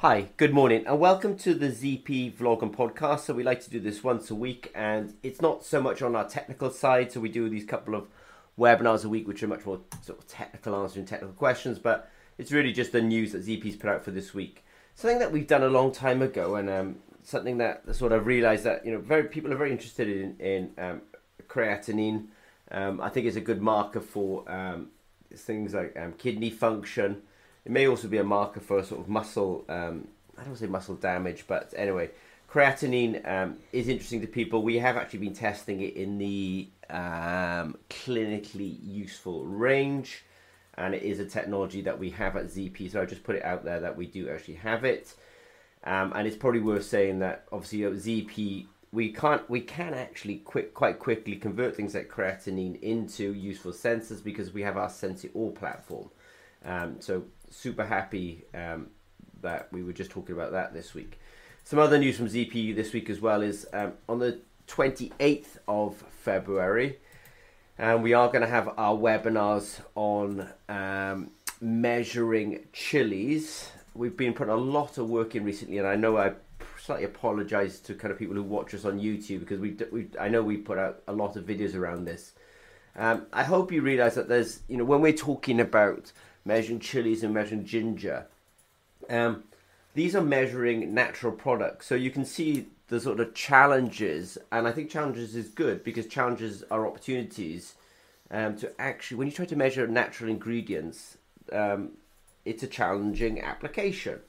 Hi, good morning, and welcome to the ZP vlog and podcast. So we like to do this once a week, and it's not so much on our technical side. So we do these couple of webinars a week, which are much more sort of technical, answering technical questions. But it's really just the news that ZP's put out for this week. Something that we've done a long time ago, and um, something that sort of realised that you know, very people are very interested in in um, creatinine. Um, I think it's a good marker for um, things like um, kidney function it may also be a marker for a sort of muscle. Um, I don't say muscle damage, but anyway, creatinine um, is interesting to people. We have actually been testing it in the um, clinically useful range, and it is a technology that we have at ZP. So I just put it out there that we do actually have it, um, and it's probably worth saying that obviously at ZP we can't we can actually quick quite quickly convert things like creatinine into useful sensors because we have our SensiAll platform. Um, so super happy um, that we were just talking about that this week. Some other news from ZPU this week as well is um, on the 28th of February, and we are going to have our webinars on um, measuring chilies. We've been putting a lot of work in recently, and I know I slightly apologise to kind of people who watch us on YouTube because we, we I know we put out a lot of videos around this. Um, I hope you realise that there's you know when we're talking about measuring chilies and measuring ginger. Um, these are measuring natural products, so you can see the sort of challenges, and I think challenges is good because challenges are opportunities um, to actually, when you try to measure natural ingredients, um, it's a challenging application.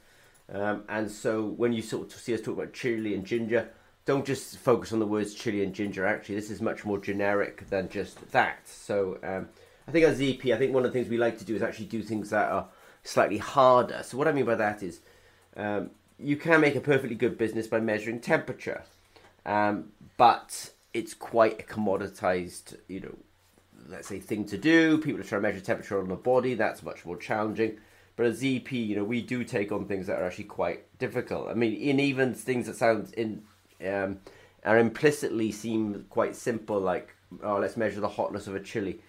Um, and so when you sort of see us talk about chili and ginger, don't just focus on the words chili and ginger. Actually, this is much more generic than just that. So um, I think as ZP, I think one of the things we like to do is actually do things that are slightly harder. So what I mean by that is um, you can make a perfectly good business by measuring temperature, um, but it's quite a commoditized, you know, let's say thing to do. People are trying to measure temperature on the body. That's much more challenging. But as ZP, you know, we do take on things that are actually quite difficult. I mean, in even things that sound in um, are implicitly seem quite simple, like oh, let's measure the hotness of a chili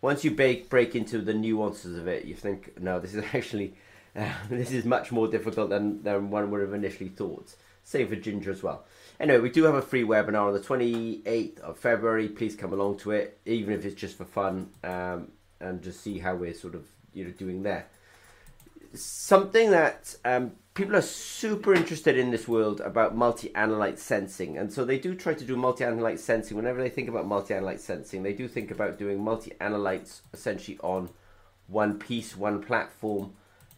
once you break break into the nuances of it, you think, no, this is actually uh, this is much more difficult than than one would have initially thought. Same for ginger as well. Anyway, we do have a free webinar on the 28th of February. Please come along to it, even if it's just for fun, um, and just see how we're sort of you know doing there. Something that um, people are super interested in this world about multi-analyte sensing and so they do try to do multi-analyte sensing. Whenever they think about multi-analyte sensing they do think about doing multi-analytes essentially on one piece one platform.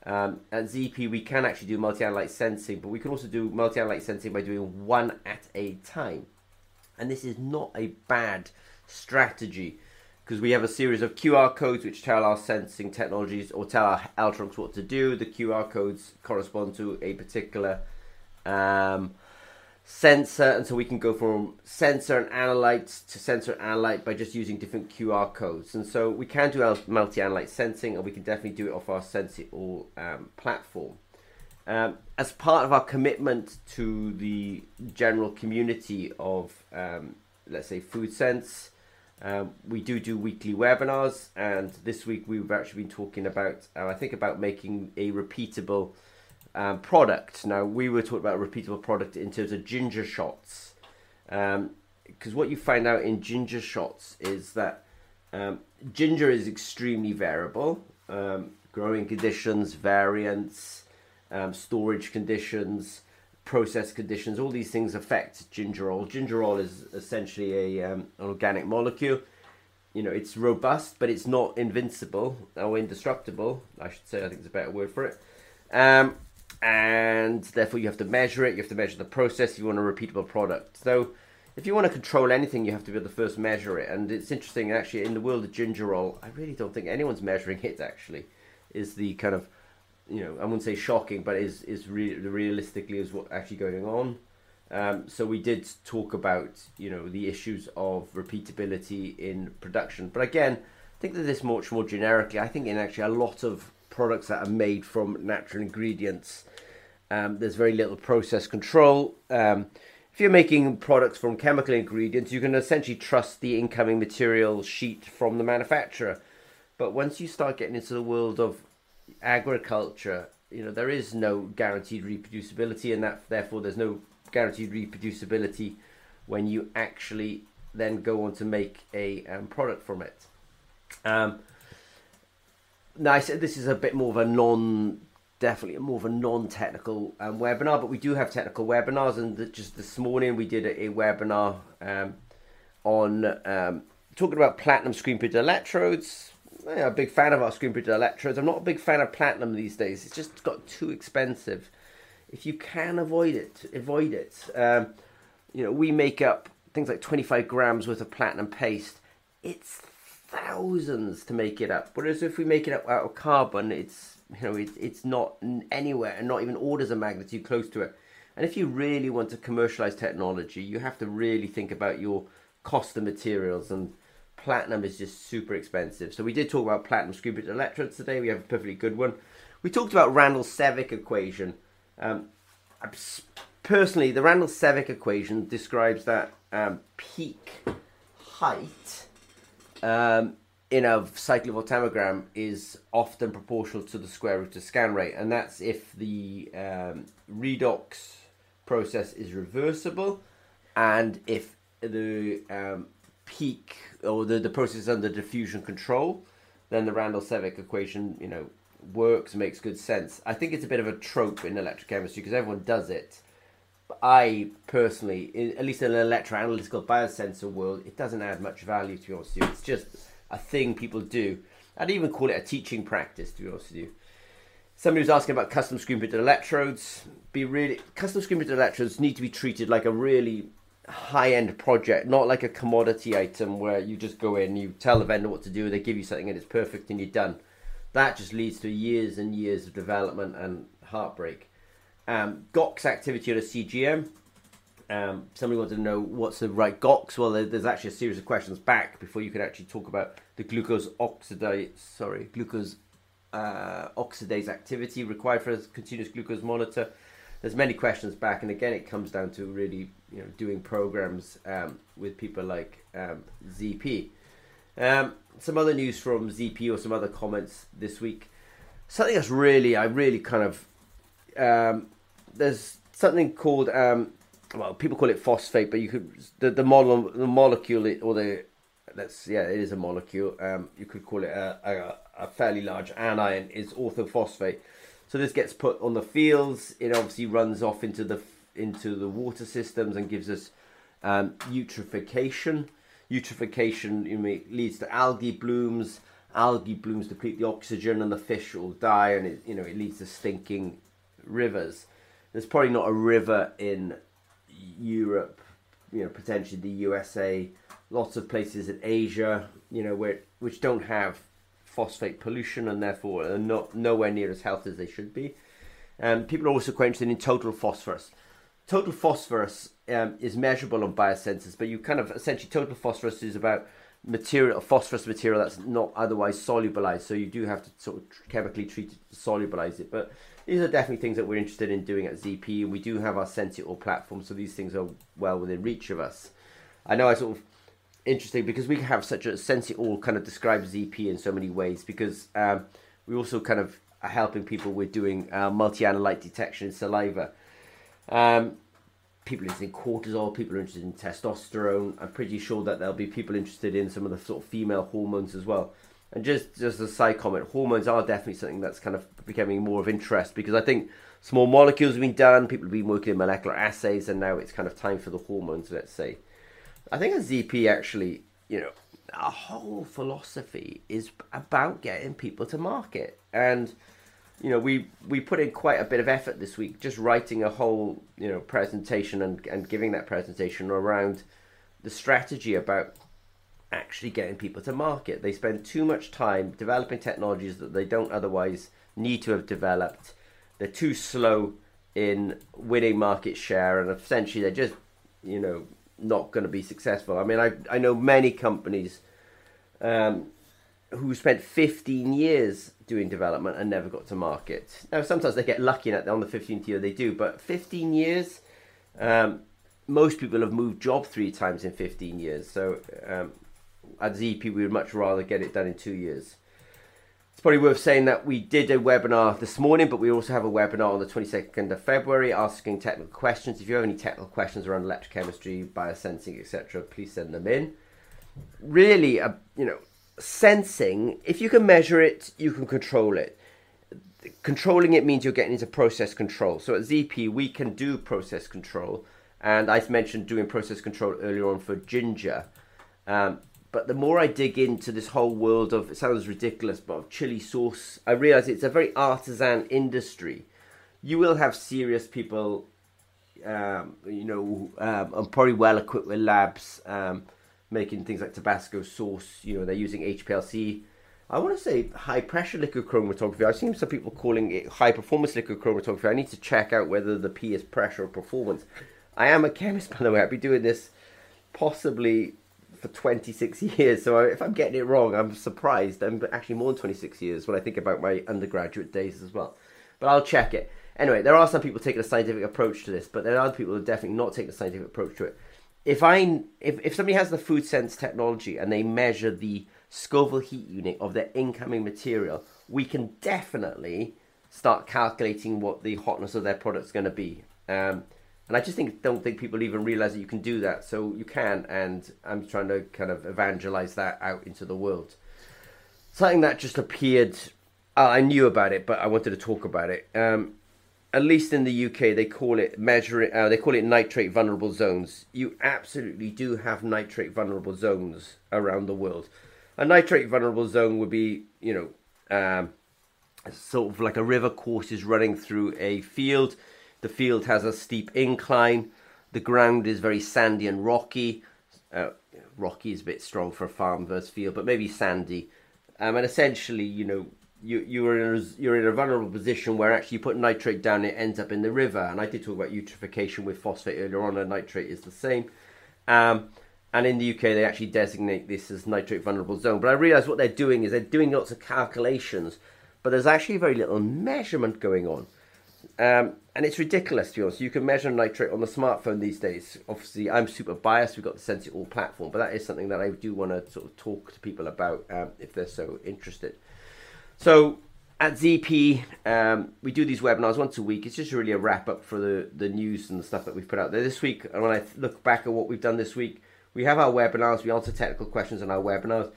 Um, at ZP we can actually do multi-analyte sensing but we can also do multi-analyte sensing by doing one at a time. And this is not a bad strategy because we have a series of QR codes which tell our sensing technologies or tell our Eltronix what to do. The QR codes correspond to a particular um, sensor, and so we can go from sensor and analyte to sensor and analyte by just using different QR codes. And so we can do our multi-analyte sensing, and we can definitely do it off our SensiAll um, platform. Um, as part of our commitment to the general community of, um, let's say, food sense, um, we do do weekly webinars, and this week we've actually been talking about, uh, I think, about making a repeatable um, product. Now, we were talking about a repeatable product in terms of ginger shots, because um, what you find out in ginger shots is that um, ginger is extremely variable. Um, growing conditions, variants, um, storage conditions process conditions, all these things affect gingerol. Gingerol is essentially a, um, an organic molecule. You know, it's robust, but it's not invincible or indestructible. I should say. I think it's a better word for it. Um, and therefore, you have to measure it. You have to measure the process. You want a repeatable product. So, if you want to control anything, you have to be able to first measure it. And it's interesting, actually, in the world of gingerol, I really don't think anyone's measuring it. Actually, is the kind of you know, I wouldn't say shocking, but is is re- realistically is what actually going on. Um, so we did talk about you know the issues of repeatability in production, but again, I think that this much more generically. I think in actually a lot of products that are made from natural ingredients, um, there's very little process control. Um, if you're making products from chemical ingredients, you can essentially trust the incoming material sheet from the manufacturer. But once you start getting into the world of agriculture you know there is no guaranteed reproducibility, and that therefore there's no guaranteed reproducibility when you actually then go on to make a um, product from it. Um, now I said this is a bit more of a non, definitely more of a non-technical um, webinar, but we do have technical webinars, and the, just this morning we did a, a webinar um, on um, talking about platinum screen printed electrodes. I'm a big fan of our screen printed electrodes. I'm not a big fan of platinum these days. It's just got too expensive. If you can avoid it, avoid it. Um, you know, we make up things like 25 grams worth of platinum paste. It's thousands to make it up. Whereas if we make it up out of carbon, it's you know it, it's not anywhere and not even orders of magnitude close to it. And if you really want to commercialize technology, you have to really think about your cost of materials and platinum is just super expensive. So we did talk about platinum printed electrodes today. We have a perfectly good one. We talked about Randles-Sevcik equation. Um, personally, the Randles-Sevcik equation describes that um, peak height um, in a cyclovoltammogram is often proportional to the square root of scan rate, and that's if the um, redox process is reversible, and if the um, peak or the, the process under diffusion control, then the Randles-Sevcik equation, you know, works, makes good sense. I think it's a bit of a trope in electrochemistry because everyone does it. But I personally, at least in an electroanalytical biosensor world, it doesn't add much value to be honest you. It's just a thing people do. I'd even call it a teaching practice to be honest with you. Somebody was asking about custom screen printed electrodes. Be really custom screen printed electrodes need to be treated like a really high end project, not like a commodity item where you just go in, you tell the vendor what to do, they give you something and it's perfect and you're done. That just leads to years and years of development and heartbreak. Um, GOX activity on a CGM. Um, somebody wanted to know what's the right GOX. Well, there's actually a series of questions back before you can actually talk about the glucose oxidase. Sorry, glucose uh, oxidase activity required for a continuous glucose monitor there's many questions back, and again, it comes down to really you know doing programs um, with people like um, ZP. Um, some other news from ZP or some other comments this week. Something that's really, I really kind of um, there's something called um, well, people call it phosphate, but you could the the, model, the molecule or the that's yeah, it is a molecule. Um, you could call it a, a, a fairly large anion is orthophosphate. So this gets put on the fields. It obviously runs off into the into the water systems and gives us um, eutrophication. Eutrophication you know, leads to algae blooms. Algae blooms deplete the oxygen, and the fish will die, and it you know it leads to stinking rivers. There's probably not a river in Europe, you know, potentially the USA, lots of places in Asia, you know, where which don't have phosphate pollution and therefore are not, nowhere near as healthy as they should be. Um, people are also quite interested in total phosphorus. Total phosphorus um, is measurable on biosensors, but you kind of essentially total phosphorus is about material, phosphorus material that's not otherwise solubilized. So you do have to sort of chemically treat it to solubilize it. But these are definitely things that we're interested in doing at ZP, and we do have our Sensitor platform, so these things are well within reach of us. I know I sort of interesting because we have such a sense it all kind of describes ZP in so many ways because um, we also kind of are helping people with doing uh, multi-analyte detection in saliva. Um, people interested in cortisol, people are interested in testosterone. I'm pretty sure that there'll be people interested in some of the sort of female hormones as well. And just just a side comment, hormones are definitely something that's kind of becoming more of interest because I think small molecules have been done, people have been working in molecular assays, and now it's kind of time for the hormones, let's say. I think a ZP actually, you know, our whole philosophy is about getting people to market. And, you know, we, we put in quite a bit of effort this week just writing a whole, you know, presentation and, and giving that presentation around the strategy about actually getting people to market. They spend too much time developing technologies that they don't otherwise need to have developed. They're too slow in winning market share and essentially they're just, you know, not going to be successful. I mean, I I know many companies um, who spent 15 years doing development and never got to market. Now, sometimes they get lucky and on the 15th year they do, but 15 years, um, most people have moved job three times in 15 years. So um, at ZP, we would much rather get it done in two years. It's probably worth saying that we did a webinar this morning, but we also have a webinar on the 22nd of February asking technical questions. If you have any technical questions around electrochemistry, biosensing, etc., please send them in. Really, uh, you know, sensing, if you can measure it, you can control it. Controlling it means you're getting into process control. So at ZP, we can do process control. And I mentioned doing process control earlier on for ginger. Um, but the more I dig into this whole world of, it sounds ridiculous, but of chili sauce, I realize it's a very artisan industry. You will have serious people, um, you know, um, and probably well equipped with labs um, making things like Tabasco sauce. You know, they're using HPLC. I want to say high pressure liquid chromatography. I've seen some people calling it high performance liquid chromatography. I need to check out whether the P is pressure or performance. I am a chemist, by the way. I've been doing this possibly for 26 years. So if I'm getting it wrong, I'm surprised. I'm actually more than 26 years when I think about my undergraduate days as well. But I'll check it. Anyway, there are some people taking a scientific approach to this, but there are other people who are definitely not taking a scientific approach to it. If I if, if somebody has the food sense technology and they measure the Scoville heat unit of their incoming material, we can definitely start calculating what the hotness of their product is going to be. Um, and I just think don't think people even realize that you can do that. So you can, and I'm trying to kind of evangelize that out into the world. Something that just appeared. Uh, I knew about it, but I wanted to talk about it. Um, at least in the UK, they call it measuring. Uh, they call it nitrate vulnerable zones. You absolutely do have nitrate vulnerable zones around the world. A nitrate vulnerable zone would be, you know, um, sort of like a river course is running through a field the field has a steep incline. The ground is very sandy and rocky. Uh, rocky is a bit strong for a farm versus field, but maybe sandy. Um, and essentially, you know, you you're in a, you're in a vulnerable position where actually you put nitrate down, it ends up in the river. And I did talk about eutrophication with phosphate earlier on, and nitrate is the same. Um, and in the UK, they actually designate this as nitrate vulnerable zone. But I realise what they're doing is they're doing lots of calculations, but there's actually very little measurement going on. Um, and it's ridiculous to be honest. You can measure nitrate on the smartphone these days. Obviously, I'm super biased. We've got the Sense It All platform, but that is something that I do want to sort of talk to people about um, if they're so interested. So at ZP, um, we do these webinars once a week. It's just really a wrap up for the, the news and the stuff that we've put out there this week. And when I look back at what we've done this week, we have our webinars. We answer technical questions on our webinars.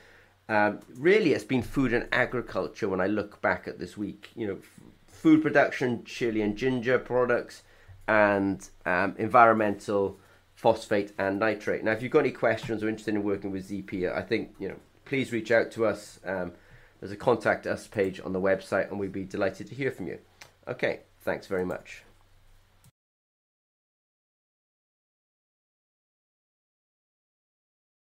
Um, really, it's been food and agriculture when I look back at this week. You know, food production, chili and ginger products, and um, environmental phosphate and nitrate. Now, if you've got any questions or interested in working with ZP, I think you know please reach out to us. Um, there's a contact us page on the website, and we'd be delighted to hear from you. Okay, thanks very much.